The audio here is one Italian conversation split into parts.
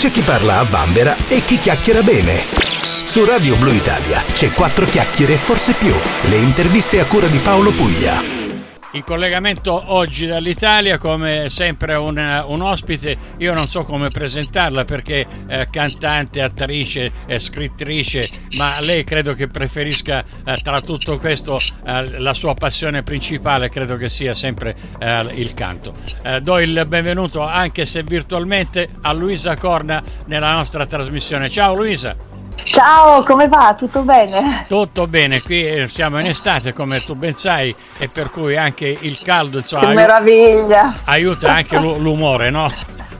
C'è chi parla a vanvera e chi chiacchiera bene. Su Radio Blue Italia c'è quattro chiacchiere e forse più. Le interviste a cura di Paolo Puglia. In collegamento oggi dall'Italia, come sempre un, un ospite, io non so come presentarla perché eh, cantante, attrice, eh, scrittrice, ma lei credo che preferisca eh, tra tutto questo la sua passione principale, credo che sia sempre il canto. Do il benvenuto, anche se virtualmente, a Luisa Corna nella nostra trasmissione. Ciao Luisa! Ciao, come va? Tutto bene? Tutto bene, qui eh, siamo in estate come tu ben sai e per cui anche il caldo insomma, che meraviglia! aiuta anche l'umore, no?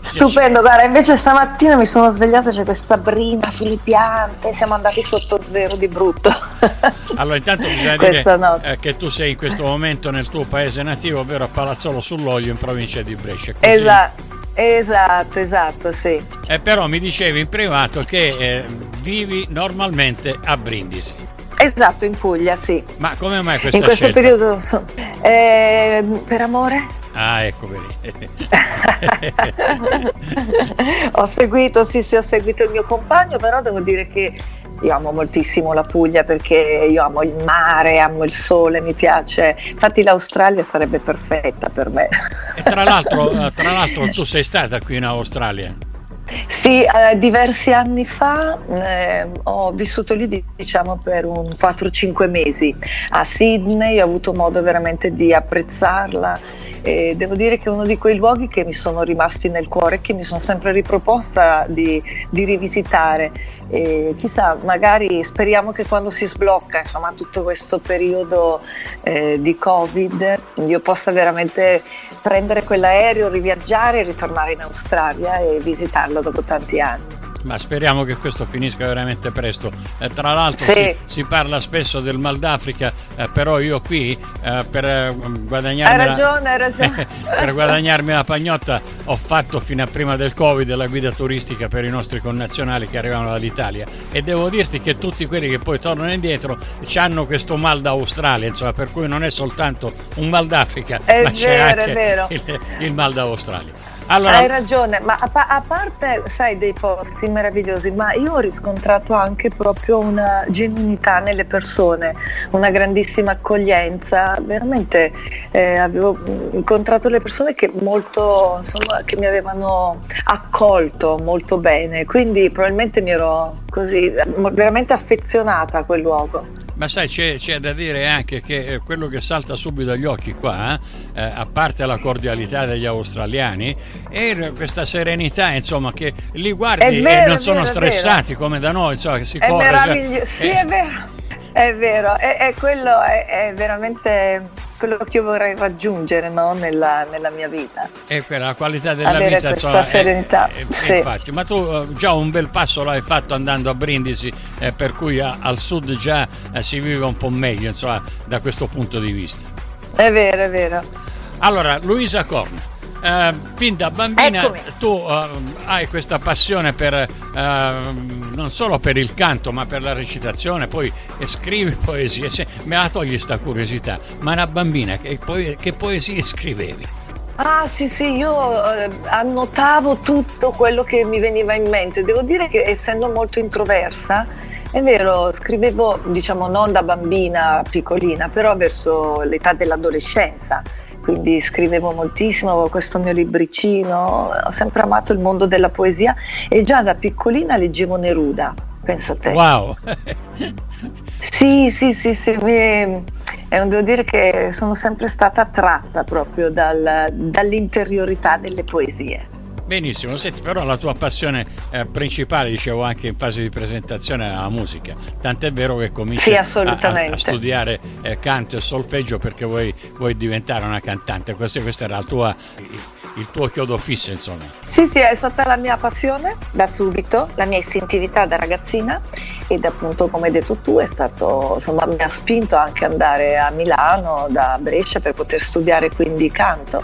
Stupendo, guarda, invece stamattina mi sono svegliata, c'è questa brina sulle piante, siamo andati sotto zero di brutto. Allora, intanto bisogna dire eh, che tu sei in questo momento nel tuo paese nativo, ovvero a Palazzolo sull'Olio in provincia di Brescia. Così... Esatto. Esatto, esatto, sì. Eh, però mi dicevi in privato che eh, vivi normalmente a Brindisi. Esatto, in Puglia, sì. Ma come mai questa In questo scelta? periodo so, eh, per amore? Ah, ecco, vedi. ho seguito, sì, sì, ho seguito il mio compagno, però devo dire che io amo moltissimo la Puglia perché io amo il mare, amo il sole, mi piace. Infatti l'Australia sarebbe perfetta per me. E tra l'altro, eh, tra l'altro tu sei stata qui in Australia. Sì, eh, diversi anni fa eh, ho vissuto lì diciamo per un 4-5 mesi a Sydney, ho avuto modo veramente di apprezzarla e devo dire che è uno di quei luoghi che mi sono rimasti nel cuore e che mi sono sempre riproposta di, di rivisitare. E chissà, magari speriamo che quando si sblocca insomma, tutto questo periodo eh, di Covid io possa veramente prendere quell'aereo, riviaggiare e ritornare in Australia e visitarlo dopo tanti anni. Ma speriamo che questo finisca veramente presto. Eh, tra l'altro sì. si, si, parla spesso del Mal d'Africa, eh, però io qui eh, per eh, guadagnarmi hai ragione, la, hai ragione. per guadagnarmi la pagnotta ho fatto fino a prima del Covid la guida turistica per i nostri connazionali che arrivano dall'Italia e devo dirti che tutti quelli che poi tornano indietro hanno questo mal d'Australia, insomma, per cui non è soltanto un mal d'Africa, è ma vero, c'è anche. Il, il mal d'Australia. Allora... Hai ragione, ma a, pa- a, parte, sai, dei posti meravigliosi, ma io ho riscontrato anche proprio una genuinità nelle persone, una grandissima accoglienza. Veramente eh, avevo incontrato le persone che, molto, insomma, che mi avevano accolto molto bene, quindi probabilmente mi ero così veramente affezionata a quel luogo. Ma sai, c'è, c'è, da dire anche che eh, quello che salta subito agli occhi qua, eh, a parte la cordialità degli australiani, è questa serenità, insomma, che li guardi vero, e non sono vero, stressati come da noi, insomma, che si è corre. Meraviglioso. Cioè, sì, è vero. È vero, è, è quello è, è, veramente quello che io vorrei raggiungere no? nella, nella, mia vita. È quella la qualità della Avere vita, questa insomma, serenità. È, sì. infatti, ma tu uh, già un bel passo l'hai fatto andando a Brindisi, eh, per cui a, al sud già eh, si vive un po' meglio, insomma, da questo punto di vista. È vero, è vero. Allora, Luisa Corna. Uh, fin da bambina Eccomi. tu uh, hai questa passione per uh, non solo per il canto ma per la recitazione poi scrivi poesie se, me la togli sta curiosità ma una bambina che, poe- che poesie scrivevi? Ah sì sì, io eh, annotavo tutto quello che mi veniva in mente. Devo dire che essendo molto introversa, è vero, scrivevo diciamo non da bambina piccolina, però verso l'età dell'adolescenza quindi scrivevo moltissimo, avevo questo mio libricino, ho sempre amato il mondo della poesia e già da piccolina leggevo Neruda, penso a te. Wow! sì, sì, sì, sì, mi, eh, devo dire che sono sempre stata attratta proprio dal, dall'interiorità delle poesie. Benissimo, senti, però la tua passione eh, principale, dicevo anche in fase di presentazione, è la musica. Tant'è vero che cominci sì, a, a, studiare eh, canto e solfeggio perché vuoi, vuoi, diventare una cantante. Questo, questo era il tuo, il tuo chiodo fisso, insomma. Sì, sì, è stata la mia passione da subito, la mia istintività da ragazzina ed appunto come hai detto tu è stato, insomma, mi ha spinto anche ad andare a Milano, da Brescia per poter studiare quindi canto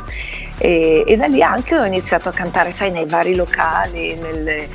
e, e, da lì anche ho iniziato a cantare, sai, nei vari locali, nelle,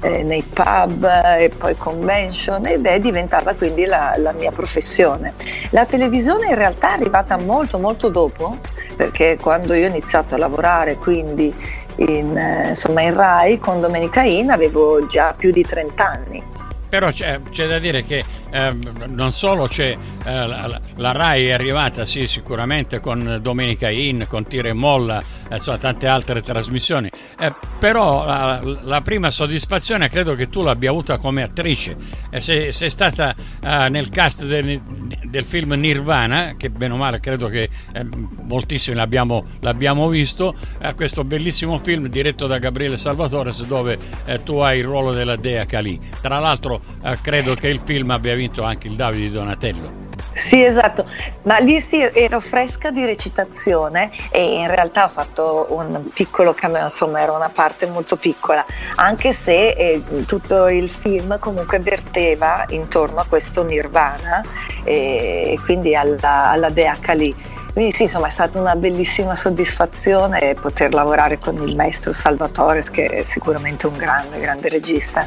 eh, nei pub e poi convention ed è diventata quindi la, la, mia professione. La televisione in realtà è arrivata molto molto dopo perché quando io ho iniziato a lavorare quindi in, eh, insomma, in Rai con Domenica In avevo già più di 30 anni. Però c'è, c'è da dire che eh, non solo c'è eh, la, la, RAI è arrivata, sì, sicuramente con Domenica In, con Tira e Molla, insomma, tante altre trasmissioni, eh, però la, la, prima soddisfazione credo che tu l'abbia avuta come attrice. sei, sei stata eh, nel cast del, del, film Nirvana, che bene o male credo che eh, moltissimi l'abbiamo, l'abbiamo visto, eh, questo bellissimo film diretto da Gabriele Salvatore dove tu hai il ruolo della Dea Kali. Tra l'altro credo che il film abbia vinto anche il Davide Donatello. Sì, esatto, ma lì sì, ero fresca di recitazione e in realtà ho fatto un piccolo cameo, insomma era una parte molto piccola, anche se eh, tutto il film comunque verteva intorno a questo nirvana e quindi alla, alla DH lì. Quindi sì, insomma è stata una bellissima soddisfazione poter lavorare con il maestro Salvatore, che è sicuramente un grande, grande regista.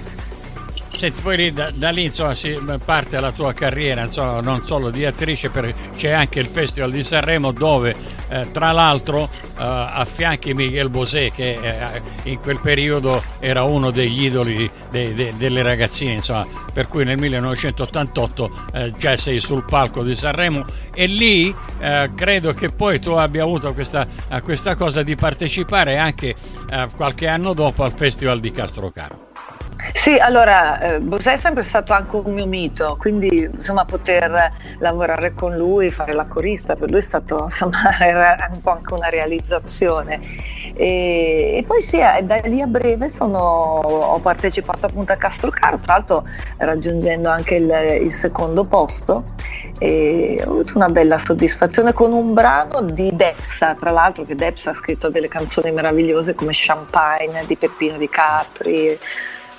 Senti, poi da, da, lì insomma, si parte la tua carriera, insomma, non solo di attrice, c'è anche il Festival di Sanremo dove eh, tra l'altro eh, affianchi Miguel Bosé che eh, in quel periodo era uno degli idoli de, de, delle ragazzine, insomma, per cui nel 1988 eh, già sei sul palco di Sanremo e lì eh, credo che poi tu abbia avuto questa, questa cosa di partecipare anche eh, qualche anno dopo al Festival di Castrocaro. Sì, allora eh, Bosè è sempre stato anche un mio mito, quindi insomma poter lavorare con lui, fare la corista, per lui è stato insomma era un po' anche una realizzazione. E, e poi sì, eh, da lì a breve sono, ho partecipato appunto a Castrocaro, tra l'altro raggiungendo anche il, il secondo posto e ho avuto una bella soddisfazione con un brano di Depsa, tra l'altro che Depsa ha scritto delle canzoni meravigliose come Champagne di Peppino di Capri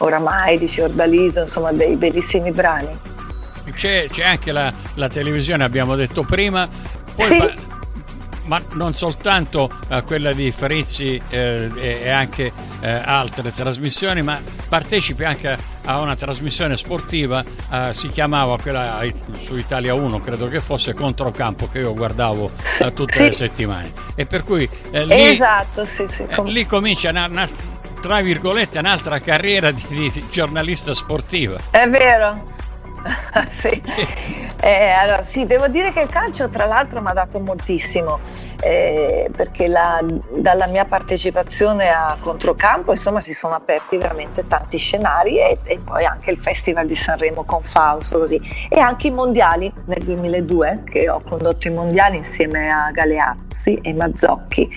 oramai di Fiordaliso, insomma dei bellissimi brani. C'è, c'è anche la, la, televisione, abbiamo detto prima, poi sì. pa- ma non soltanto uh, quella di Frizzi eh, e anche eh, altre trasmissioni, ma partecipi anche a una trasmissione sportiva, uh, si chiamava quella su Italia 1, credo che fosse Controcampo, che io guardavo uh, tutte sì. le settimane. E per cui lì, esatto, sì, sì. lì comincia una, una tra virgolette, un'altra carriera di, di giornalista sportiva. È vero. sì. Eh, allora, sì, devo dire che il calcio tra l'altro mi ha dato moltissimo eh, perché la, dalla mia partecipazione a Controcampo insomma si sono aperti veramente tanti scenari e, e, poi anche il Festival di Sanremo con Fausto così e anche i mondiali nel 2002 che ho condotto i mondiali insieme a Galeazzi e Mazzocchi.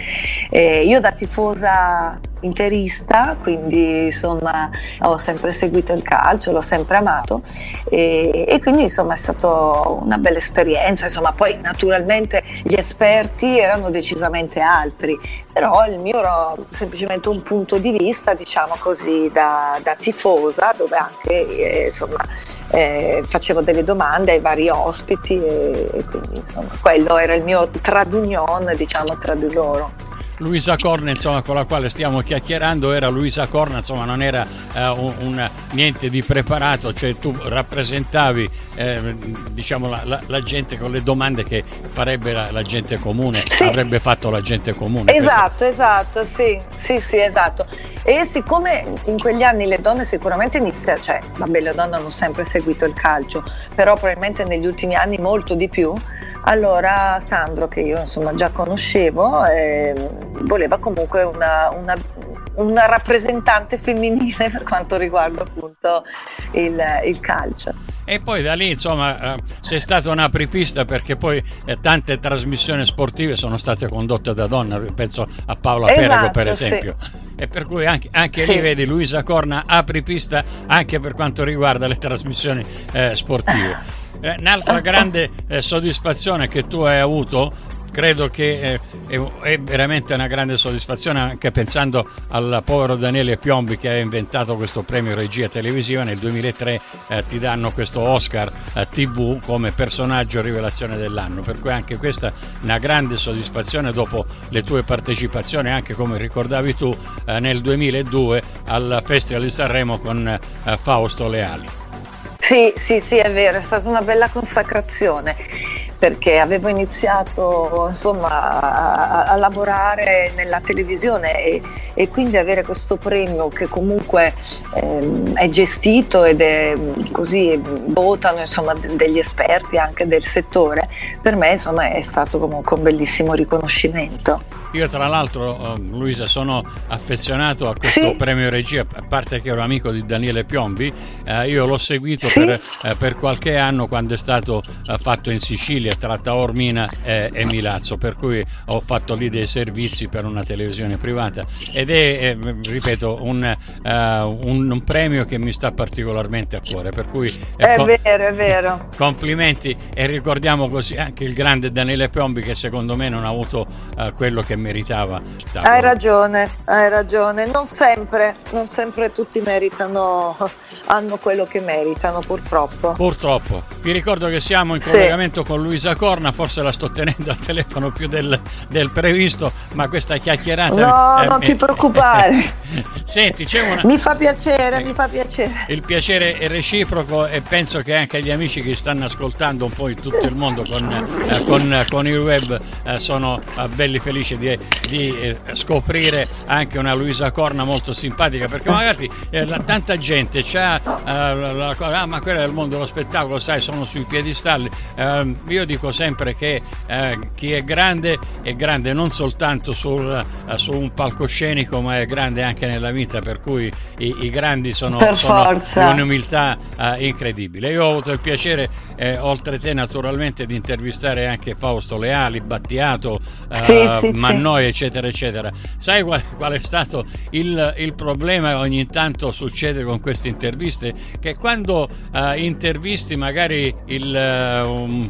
Eh, io da tifosa interista, quindi insomma ho sempre seguito il calcio, l'ho sempre amato e, e quindi insomma è stata una bella esperienza, insomma poi naturalmente gli esperti erano decisamente altri, però il mio era semplicemente un punto di vista diciamo così da, da tifosa dove anche eh, insomma eh, facevo delle domande ai vari ospiti e, e quindi insomma quello era il mio tradunion diciamo tra di loro. Luisa Corna insomma, con la quale stiamo chiacchierando era Luisa Corna, insomma non era eh, un, un, niente di preparato, cioè tu rappresentavi eh, diciamo, la, la, la, gente con le domande che farebbe la, la gente comune, sì. avrebbe fatto la gente comune. Esatto, questo. esatto, sì, sì, sì, esatto. E siccome in quegli anni le donne sicuramente iniziano, cioè vabbè le donne hanno sempre seguito il calcio, però probabilmente negli ultimi anni molto di più, allora Sandro, che io insomma già conoscevo, eh, voleva comunque una, una, una, rappresentante femminile per quanto riguarda appunto il, il calcio. E poi da lì, insomma, eh, sei stata un'apripista perché poi eh, tante trasmissioni sportive sono state condotte da donne, penso a Paola esatto, Perego per esempio. Sì. E per cui anche, anche sì. lì vedi Luisa Corna apripista anche per quanto riguarda le trasmissioni eh, sportive. Eh, un'altra grande eh, soddisfazione che tu hai avuto credo che eh, è, veramente una grande soddisfazione anche pensando al povero Daniele Piombi che ha inventato questo premio regia televisiva. Nel 2003 eh, ti danno questo Oscar eh, TV come personaggio rivelazione dell'anno. Per cui anche questa è una grande soddisfazione dopo le tue partecipazioni anche come ricordavi tu eh, nel 2002 al Festival di Sanremo con eh, Fausto Leali sì, sì, sì, è vero, è stata una bella consacrazione perché avevo iniziato insomma, a, a, lavorare nella televisione e, e quindi avere questo premio che comunque ehm, è gestito ed è così votano insomma degli esperti anche del settore, per me insomma è stato comunque un bellissimo riconoscimento. Io tra l'altro, uh, Luisa, sono affezionato a questo sì. premio regia, a parte che ero amico di Daniele Piombi, uh, io l'ho seguito sì. per, uh, per, qualche anno quando è stato fatto in Sicilia tra Taormina e, Milazzo, per cui ho fatto lì dei servizi per una televisione privata ed è, ripeto, un, un, un, premio che mi sta particolarmente a cuore, per cui... È com- vero, è vero. Complimenti e ricordiamo così anche il grande Daniele Piombi che secondo me non ha avuto quello che meritava. Hai ragione, hai ragione. Non sempre, non sempre tutti meritano, hanno quello che meritano, purtroppo. Purtroppo. Vi ricordo che siamo in collegamento sì. con Luisa Corna, forse la sto tenendo al telefono più del, del previsto, ma questa chiacchierata... No, eh, non ti preoccupare. Senti, c'è una... Mi fa piacere, eh, mi fa piacere. Il piacere è reciproco e penso che anche gli amici che stanno ascoltando un po' in tutto il mondo con, eh, con, con il web eh, sono eh, belli felici di di eh, scoprire anche una Luisa Corna molto simpatica perché magari eh, la, tanta gente c'ha eh, la, cosa ah ma quello è il mondo dello spettacolo sai sono sui piedistalli. Ehm, io dico sempre che eh, chi è grande è grande non soltanto sul, eh, su un palcoscenico ma è grande anche nella vita per cui i, i grandi sono, sono di un'umiltà eh, incredibile. Io ho avuto il piacere oltre te naturalmente di intervistare anche Fausto Leali Battiato sì, sì, Mannoia eccetera eccetera sai qual, qual è stato il, il, problema ogni tanto succede con queste interviste che quando uh, intervisti magari il, uh, un,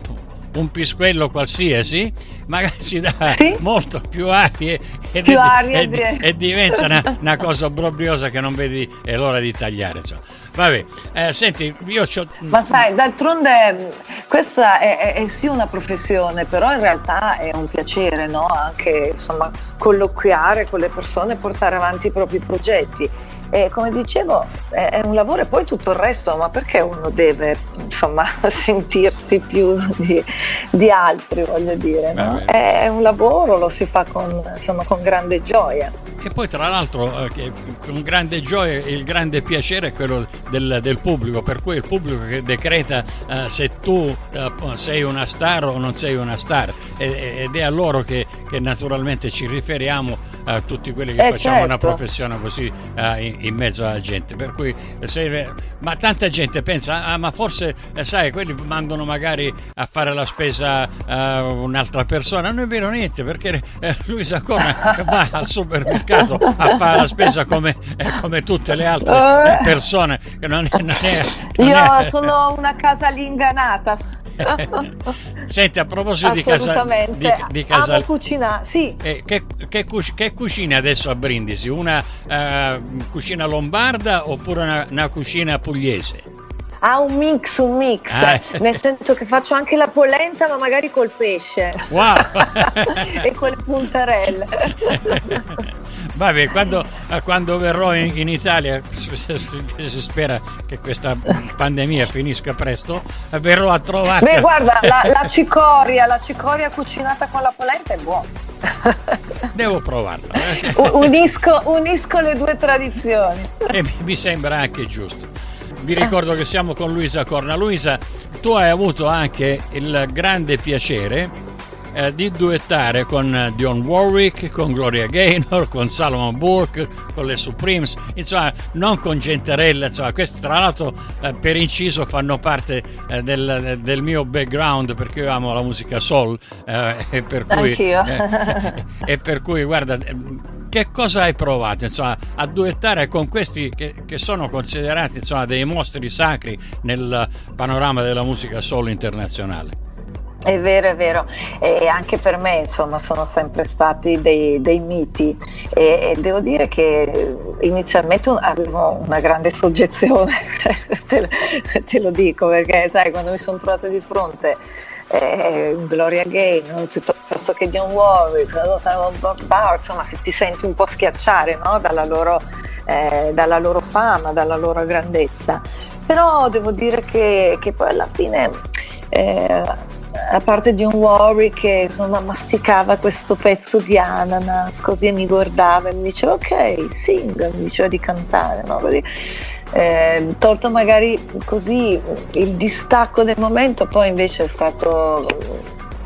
un pisquello qualsiasi, magari si dà sì? molto più aria e, più aria e, e, e diventa una, una, cosa obbrobriosa che non vedi è l'ora di tagliare. Insomma. Vabbè, eh, senti, io ho... Ma sai, d'altronde questa è, è, è, sì una professione, però in realtà è un piacere, no? Anche, insomma, colloquiare con le persone e portare avanti i propri progetti. E come dicevo, è, un lavoro e poi tutto il resto, ma perché uno deve insomma sentirsi più di, di altri, voglio dire, no? È un lavoro, lo si fa con, insomma, con grande gioia. E poi tra l'altro eh, con grande gioia il grande piacere è quello del, del pubblico, per cui il pubblico che decreta eh, se tu eh, sei una star o non sei una star ed è a loro che, che naturalmente ci riferiamo a tutti quelli che eh facciamo certo. una professione così uh, in, in, mezzo alla gente. Per cui, se, ma tanta gente pensa, ah, ma forse, eh, sai, quelli mandano magari a fare la spesa uh, un'altra persona. Non è vero niente, perché eh, Luisa Corna va al supermercato a fare la spesa come, eh, come tutte le altre eh, persone. Non è, non è, non Io sono una casalinganata Senti, a proposito di casa, di, di casa Amo cucinare, sì. Eh, che, che, che, cucina adesso a Brindisi? Una uh, cucina lombarda oppure una, una cucina pugliese? Ha un mix, un mix, ah. nel senso che faccio anche la polenta ma magari col pesce wow. e con le puntarelle. Vabbè, quando, quando verrò in, in Italia, si spera che questa pandemia finisca presto, verrò a trovare. Beh, guarda, la, la, cicoria, la cicoria cucinata con la polenta è buona. Devo provarla. Eh. Unisco, unisco le due tradizioni. E mi sembra anche giusto. Vi ricordo che siamo con Luisa Corna. Luisa, tu hai avuto anche il grande piacere eh, di duettare con Dion Warwick, con Gloria Gaynor, con Salomon Burke, con le Supremes, insomma non con Gentarella, insomma questi tra l'altro eh, per inciso fanno parte eh, del, del, mio background perché io amo la musica soul eh, e per cui, eh, e per cui guarda che cosa hai provato insomma, a duettare con questi che, che sono considerati insomma, dei mostri sacri nel panorama della musica soul internazionale? È vero, è vero, e anche per me insomma sono sempre stati dei, dei miti e, devo dire che inizialmente avevo una grande soggezione, te, te, lo dico perché sai quando mi sono trovata di fronte eh, Gloria Gaynor piuttosto che John Warwick, Barr, insomma ti senti un po' schiacciare no? dalla, loro, eh, dalla loro fama, dalla loro grandezza, però devo dire che, che poi alla fine... Eh, a parte di un Warwick che insomma masticava questo pezzo di ananas così mi guardava e mi diceva ok sing mi diceva di cantare no? Eh, tolto magari così il distacco del momento poi invece è stato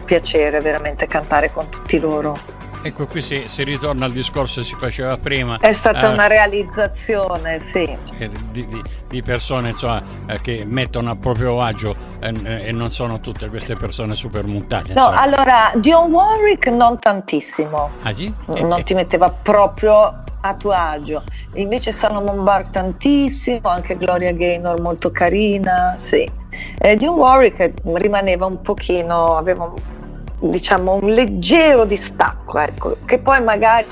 piacere veramente cantare con tutti loro Ecco, qui si, si, ritorna al discorso che si faceva prima. È stata eh, una realizzazione, sì. Eh, di, di, di persone insomma, eh, che mettono a proprio agio eh, e non sono tutte queste persone super mutate. No, allora, Dion Warwick non tantissimo. Ah, sì? Non ti metteva proprio a tuo agio. Invece Salomon Bar tantissimo, anche Gloria Gaynor molto carina, sì. Eh, Dion Warwick rimaneva un pochino, aveva diciamo un leggero distacco, ecco, che poi magari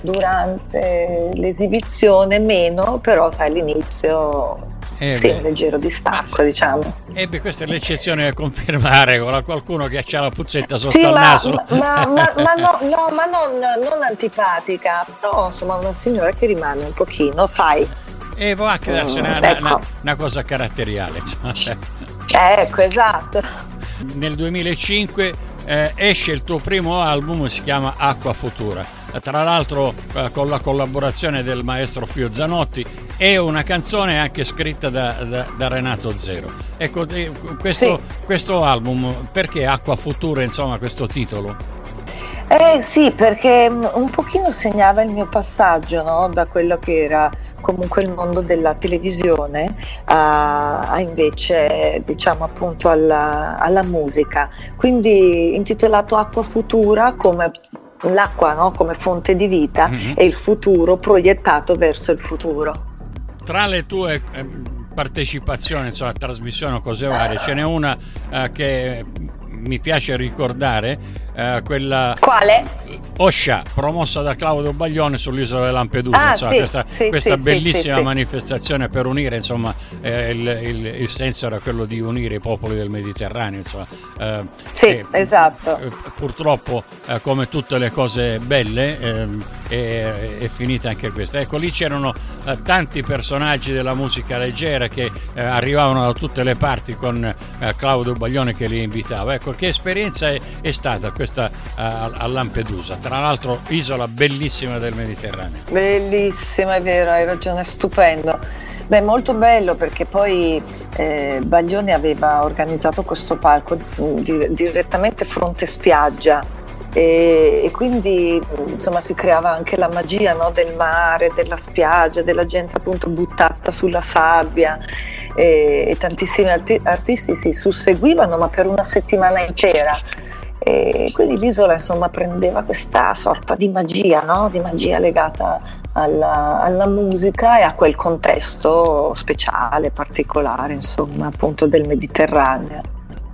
durante l'esibizione meno, però sai all'inizio eh sì, un leggero distacco, sì. diciamo. E eh beh, questa è l'eccezione da confermare con qualcuno che ha la puzzetta sotto sì, al ma, naso. Ma, ma, ma, no, no, ma non, non, antipatica, però insomma una signora che rimane un pochino, sai. E può anche darsi mm, una, ecco. una, una, cosa caratteriale. Insomma. Ecco, esatto. Nel 2005 eh, esce il tuo primo album, si chiama Acqua Futura. Tra l'altro eh, con la collaborazione del maestro Fio Zanotti e una canzone anche scritta da, da, da Renato Zero. Ecco, eh, questo, sì. questo album, perché Acqua Futura, insomma, questo titolo? Eh sì, perché mm, un pochino segnava il mio passaggio no? da quello che era comunque il mondo della televisione a, a invece diciamo appunto alla, alla, musica. Quindi intitolato Acqua Futura come l'acqua no? come fonte di vita mm-hmm. e il futuro proiettato verso il futuro. Tra le tue eh, partecipazioni insomma, a trasmissioni o cose varie, ce n'è una eh, che mi piace ricordare eh, quella quale? Oscia promossa da Claudio Baglione sull'isola di Lampedusa. Ah, insomma, sì, questa, sì, questa sì, bellissima manifestazione per unire insomma eh, il, il, il, senso era quello di unire i popoli del Mediterraneo insomma. Eh, sì e, esatto. eh, purtroppo eh, come tutte le cose belle ehm, è, è, finita anche questa. Ecco lì c'erano eh, tanti personaggi della musica leggera che arrivavano da tutte le parti con Claudio Baglione che li invitava. Ecco che esperienza è, è stata questa a, a Lampedusa, tra l'altro isola bellissima del Mediterraneo. Bellissima, è vero, hai ragione, stupendo. Beh, molto bello perché poi eh, Baglioni aveva organizzato questo palco di, direttamente fronte spiaggia e, e, quindi insomma si creava anche la magia no, del mare, della spiaggia, della gente appunto buttata sulla sabbia e, e tantissimi arti- artisti si susseguivano ma per una settimana intera e quindi l'isola insomma prendeva questa sorta di magia, no? di magia legata alla, alla, musica e a quel contesto speciale, particolare, insomma, appunto del Mediterraneo.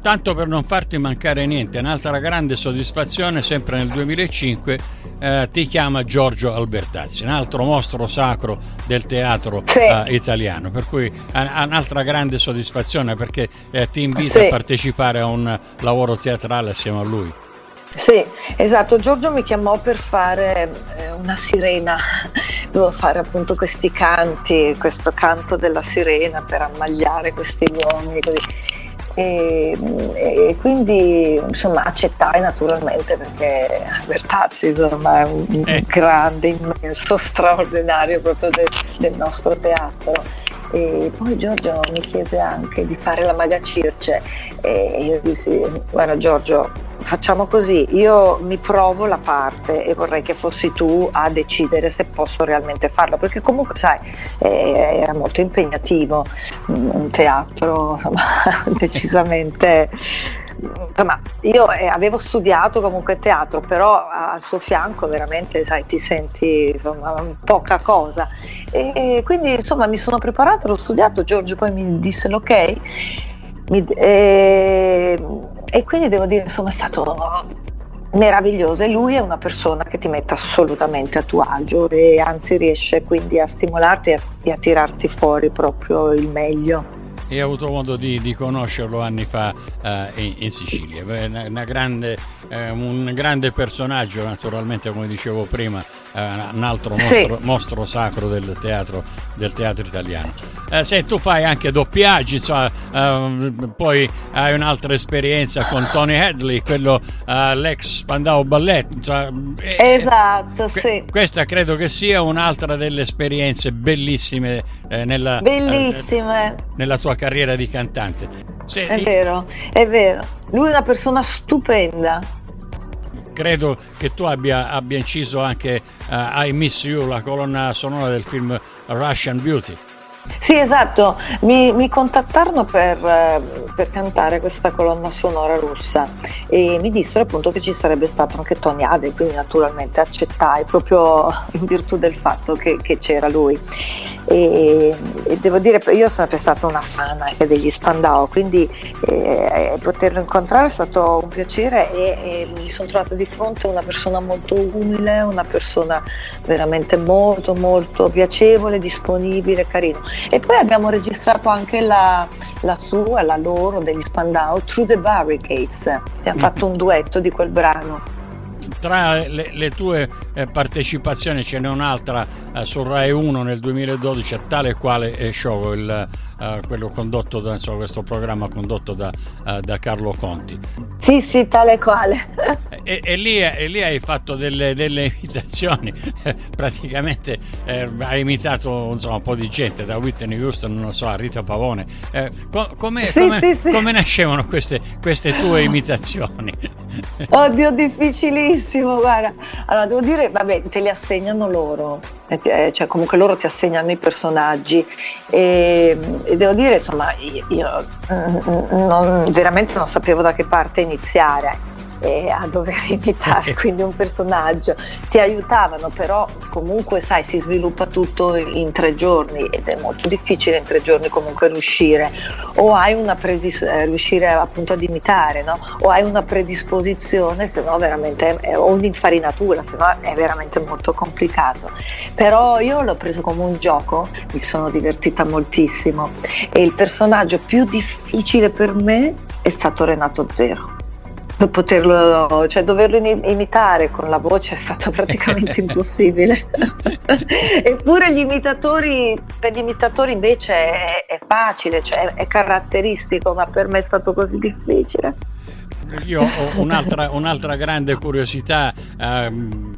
Tanto per non farti mancare niente, un'altra grande soddisfazione, sempre nel 2005, eh, ti chiama Giorgio Albertazzi, un altro mostro sacro del teatro sì. eh, italiano, per cui è un'altra grande soddisfazione perché eh, ti invita sì. a partecipare a un lavoro teatrale assieme a lui. Sì, esatto, Giorgio mi chiamò per fare eh, una sirena, dovevo fare appunto questi canti, questo canto della sirena per ammagliare questi uomini così e, e, quindi insomma accettai naturalmente perché Bertazzi insomma è un eh. grande, immenso, straordinario proprio de, del nostro teatro e poi Giorgio mi chiese anche di fare la Maga Circe e io dissi guarda Giorgio facciamo così, io mi provo la parte e vorrei che fossi tu a decidere se posso realmente farlo, perché comunque sai, eh, era molto impegnativo, un teatro insomma, decisamente... Insomma, io eh, avevo studiato comunque teatro, però al suo fianco veramente, sai, ti senti insomma, poca cosa. E quindi insomma mi sono preparata, l'ho studiato, Giorgio poi mi disse l'ok. Mi, eh, e quindi devo dire, insomma, è stato meraviglioso e lui è una persona che ti mette assolutamente a tuo agio e anzi riesce quindi a stimolarti e a, tirarti fuori proprio il meglio. E ho avuto modo di, di conoscerlo anni fa uh, in, in, Sicilia, una, una grande, eh, un grande personaggio naturalmente come dicevo prima, eh, un altro mostro, sì. mostro, sacro del teatro, del teatro italiano. Eh, se tu fai anche doppiaggi, insomma, uh, poi hai un'altra esperienza con Tony Hadley, quello uh, l'ex Spandau Ballet. Cioè, esatto, que- sì. Questa credo che sia un'altra delle esperienze bellissime eh, nella, bellissime. nella tua carriera di cantante. Se, è vero, è vero. Lui è una persona stupenda credo che tu abbia, abbia inciso anche uh, I Miss You, la colonna sonora del film Russian Beauty. Sì, esatto, mi, mi contattarono per, eh, per, cantare questa colonna sonora russa e mi dissero appunto che ci sarebbe stato anche Tony Ade, quindi naturalmente accettai proprio in virtù del fatto che, che c'era lui e, e, devo dire io sono sempre stata una fan anche degli Spandau quindi eh, poterlo incontrare è stato un piacere e, e, mi sono trovata di fronte a una persona molto umile una persona veramente molto molto piacevole disponibile carino. E poi abbiamo registrato anche la, la sua la loro degli Spandau Through the Barricades. Abbiamo fatto un duetto di quel brano tra le, le tue eh, partecipazioni ce n'è un'altra eh, su Rai 1 nel 2012 a tale quale è show il uh, quello condotto da insomma, questo programma condotto da, uh, da, Carlo Conti. Sì, sì, tale quale. e, e, lì, e, lì, hai fatto delle, delle imitazioni, praticamente eh, hai imitato insomma, un po' di gente, da Whitney Houston, non so, a Rita Pavone. Eh, co- come, sì, come, sì, sì. come, nascevano queste, queste tue imitazioni? Oddio, difficilissimo, guarda. Allora, devo dire, vabbè, te li assegnano loro, eh, cioè comunque loro ti assegnano i personaggi e, e devo dire, insomma, io, io non, veramente non sapevo da che parte iniziare eh, a dover imitare quindi un personaggio. Ti aiutavano però comunque sai si sviluppa tutto in tre giorni ed è molto difficile in tre giorni comunque riuscire. O hai una predis- eh, riuscire appunto ad imitare no? o hai una predisposizione se no veramente è, o un'infarinatura se no è veramente molto complicato. Però io l'ho preso come un gioco mi sono divertita moltissimo. E il personaggio più difficile per me è stato Renato Zero poterlo, cioè doverlo imitare con la voce è stato praticamente impossibile. Eppure gli imitatori, per gli imitatori invece è, è facile, cioè è caratteristico, ma per me è stato così difficile. Io ho un'altra, un'altra grande curiosità. Um,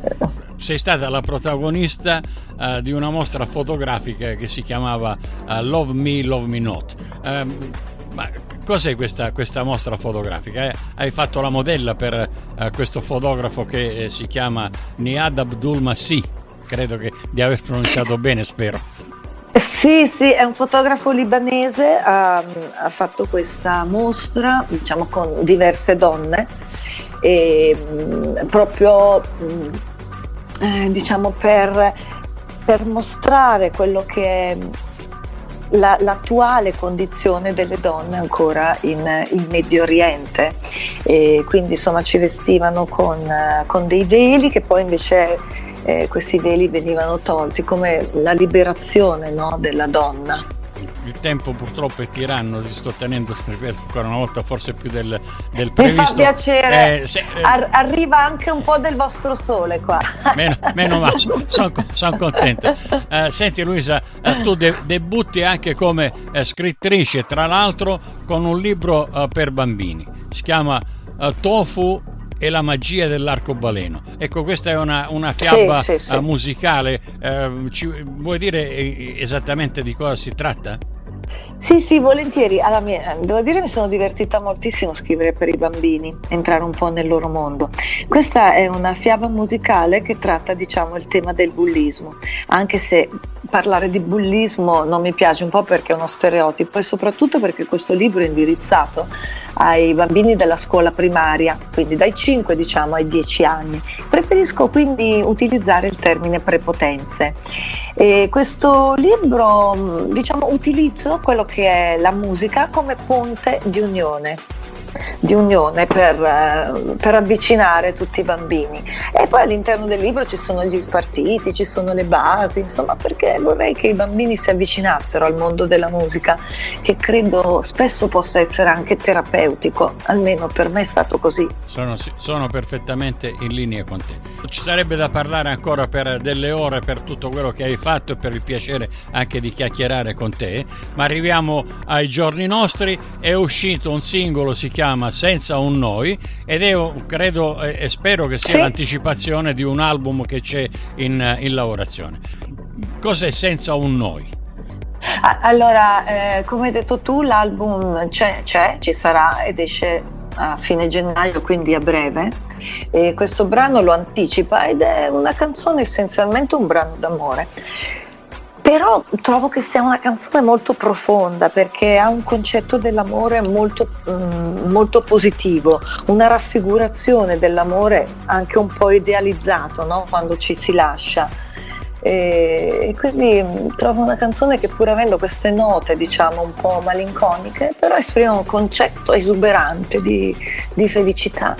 sei stata la protagonista uh, di una mostra fotografica che si chiamava uh, Love Me, Love Me Not. Um, ma cos'è questa, questa mostra fotografica? Eh? Hai fatto la modella per eh, questo fotografo che eh, si chiama Niad Abdul Masih, credo che, di aver pronunciato bene, spero. Sì, sì, è un fotografo libanese, ha, ha fatto questa mostra diciamo, con diverse donne e mh, proprio mh, eh, diciamo per, per mostrare quello che è la, l'attuale condizione delle donne ancora in, in Medio Oriente. E quindi insomma ci vestivano con, con dei veli che poi invece eh, questi veli venivano tolti come la liberazione no, della donna il tempo purtroppo è tiranno, ti sto tenendo, ancora una volta, forse più del, del previsto. Mi fa piacere, eh, se, eh, Ar- arriva anche un po' del vostro sole qua. Meno, meno male, sono son contenta. Eh, senti Luisa, eh, tu de- debutti anche come eh, scrittrice, tra l'altro con un libro eh, per bambini, si chiama Tofu e la magia dell'arcobaleno. Ecco, questa è una, una fiaba sì, sì, sì. musicale. Eh, ci, vuoi dire esattamente di cosa si tratta? Sì, sì, volentieri. Allora, devo dire che mi sono divertita moltissimo a scrivere per i bambini, entrare un po' nel loro mondo. Questa è una fiaba musicale che tratta, diciamo, il tema del bullismo, anche se parlare di bullismo non mi piace un po' perché è uno stereotipo e soprattutto perché questo libro è indirizzato ai bambini della scuola primaria, quindi dai 5 diciamo ai 10 anni. Preferisco quindi utilizzare il termine prepotenze. E questo libro diciamo utilizzo quello che è la musica come ponte di unione di unione per, eh, per, avvicinare tutti i bambini. E poi all'interno del libro ci sono gli spartiti, ci sono le basi, insomma, perché vorrei che i bambini si avvicinassero al mondo della musica, che credo spesso possa essere anche terapeutico, almeno per me è stato così. Sono, sono perfettamente in linea con te. Ci sarebbe da parlare ancora per delle ore per tutto quello che hai fatto e per il piacere anche di chiacchierare con te, ma arriviamo ai giorni nostri, è uscito un singolo, si chiama Senza un Noi ed è credo e spero che sia sì. l'anticipazione di un album che c'è in, in lavorazione. Cos'è Senza un Noi? Allora, eh, come hai detto tu, l'album c'è, c'è, ci sarà ed esce a fine gennaio, quindi a breve. E questo brano lo anticipa ed è una canzone essenzialmente un brano d'amore. Però trovo che sia una canzone molto profonda perché ha un concetto dell'amore molto, mm, molto positivo, una raffigurazione dell'amore anche un po' idealizzato no? quando ci si lascia e quindi mm, trovo una canzone che pur avendo queste note diciamo un po' malinconiche però esprime un concetto esuberante di, di felicità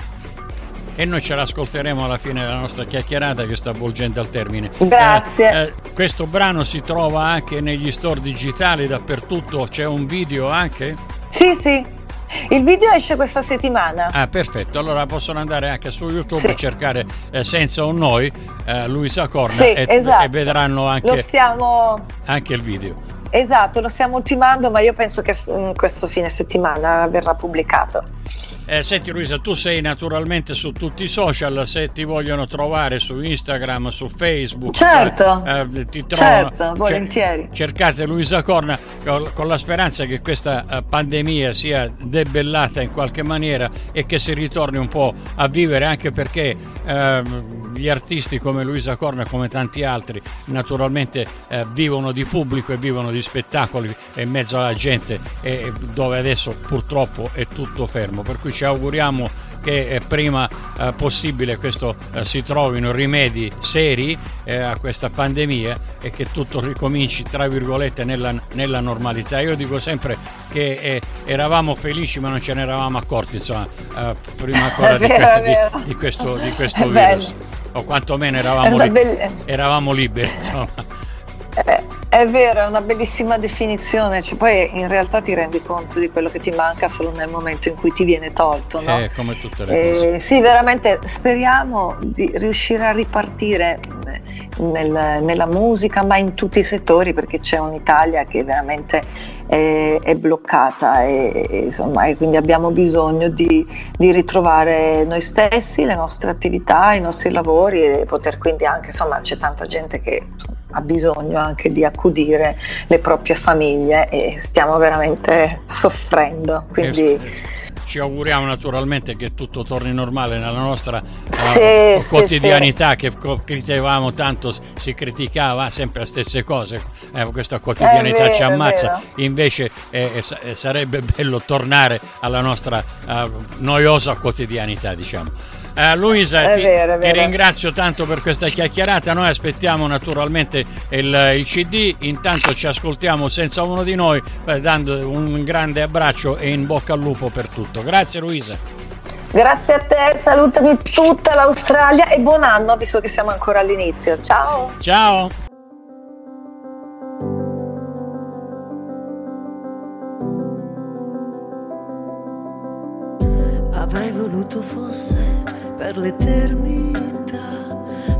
e noi ce l'ascolteremo alla fine della nostra chiacchierata che sta avvolgendo al termine. Grazie. Eh, eh, questo brano si trova anche negli store digitali dappertutto, c'è un video anche? Sì, sì, il video esce questa settimana. Ah, perfetto. Allora possono andare anche su YouTube sì. e cercare eh, Senza un Noi, eh, Luisa Corna, sì, e, esatto. e, vedranno anche, stiamo... anche il video. Esatto, lo stiamo ultimando, ma io penso che mm, questo fine settimana verrà pubblicato. Eh, senti Luisa, tu sei naturalmente su tutti i social, se ti vogliono trovare su Instagram, su Facebook, certo, eh, ti trovano, certo volentieri. cercate Luisa Corna con, la speranza che questa eh, pandemia sia debellata in qualche maniera e che si ritorni un po' a vivere anche perché ehm, gli artisti come Luisa Corna, come tanti altri, naturalmente eh, vivono di pubblico e vivono di spettacoli in mezzo alla gente dove adesso purtroppo è tutto fermo. Per cui ci auguriamo che eh, prima eh, possibile questo, eh, si trovino rimedi seri eh, a questa pandemia e che tutto ricominci tra virgolette nella, nella normalità. Io dico sempre che eh, eravamo felici ma non ce ne eravamo accorti insomma, eh, prima ancora di, vero, di, di, questo, di questo virus o quantomeno eravamo, li, eravamo liberi insomma. È vero, è una bellissima definizione, cioè, poi in realtà ti rendi conto di quello che ti manca solo nel momento in cui ti viene tolto. No? Eh, come tutte le eh, cose. Sì, veramente speriamo di riuscire a ripartire nel, nella musica, ma in tutti i settori, perché c'è un'Italia che veramente è, è bloccata e, insomma, e, quindi abbiamo bisogno di, di, ritrovare noi stessi, le nostre attività, i nostri lavori e poter quindi anche, insomma, c'è tanta gente che ha bisogno anche di accudire le proprie famiglie e stiamo veramente soffrendo. Quindi, ci auguriamo naturalmente che tutto torni normale nella nostra sì, uh, quotidianità sì, che criticavamo tanto, si criticava sempre le stesse cose, eh, questa quotidianità vero, ci ammazza, invece eh, eh, sarebbe bello tornare alla nostra uh, noiosa quotidianità diciamo. Uh, Luisa, ti, vero, ti, ringrazio tanto per questa chiacchierata. Noi aspettiamo naturalmente il, il, CD. Intanto ci ascoltiamo senza uno di noi, eh, dando un grande abbraccio e in bocca al lupo per tutto. Grazie, Luisa. Grazie a te, salutami tutta l'Australia e buon anno, visto che siamo ancora all'inizio. Ciao. Ciao. Avrei voluto fosse per l'eternità.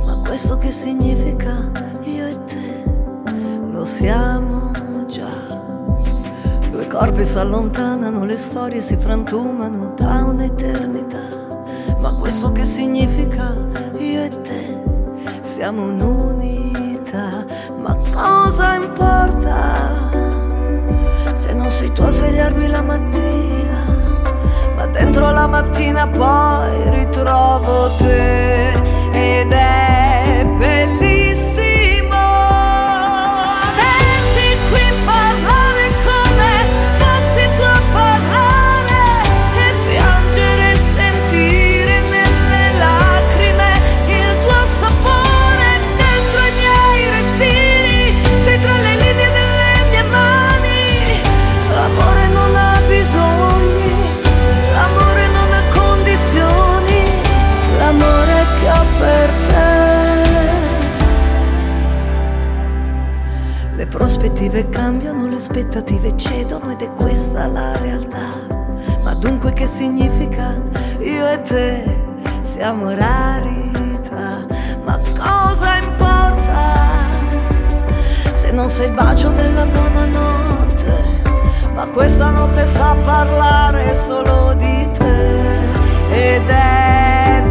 Ma questo che significa io e te lo siamo già. Due corpi si allontanano, le storie si frantumano da un'eternità. Ma questo che significa io e te siamo un'unità. Ma cosa importa se non sei tu a svegliarmi la mattina? Dentro la mattina poi ritrovo te ed è bellissimo. Aspettative cedono ed è questa la realtà. Ma dunque che significa io e te siamo rarità? Ma cosa importa se non sei il bacio della buonanotte? Ma questa notte sa parlare solo di te ed è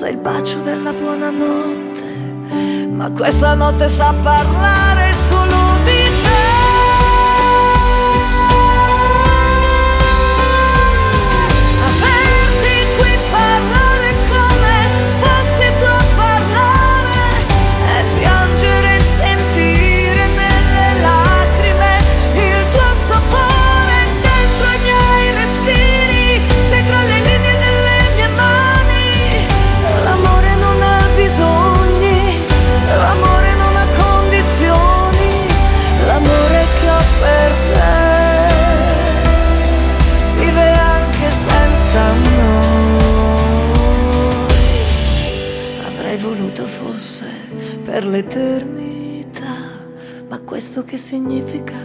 bellissima. bacio della buonanotte, ma questa notte sa parlare solo l'eternità. Ma questo che significa